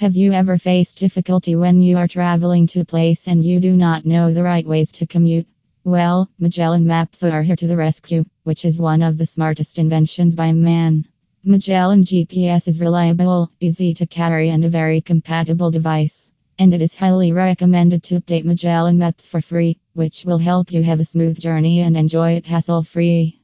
Have you ever faced difficulty when you are traveling to a place and you do not know the right ways to commute? Well, Magellan Maps are here to the rescue, which is one of the smartest inventions by man. Magellan GPS is reliable, easy to carry, and a very compatible device. And it is highly recommended to update Magellan Maps for free, which will help you have a smooth journey and enjoy it hassle free.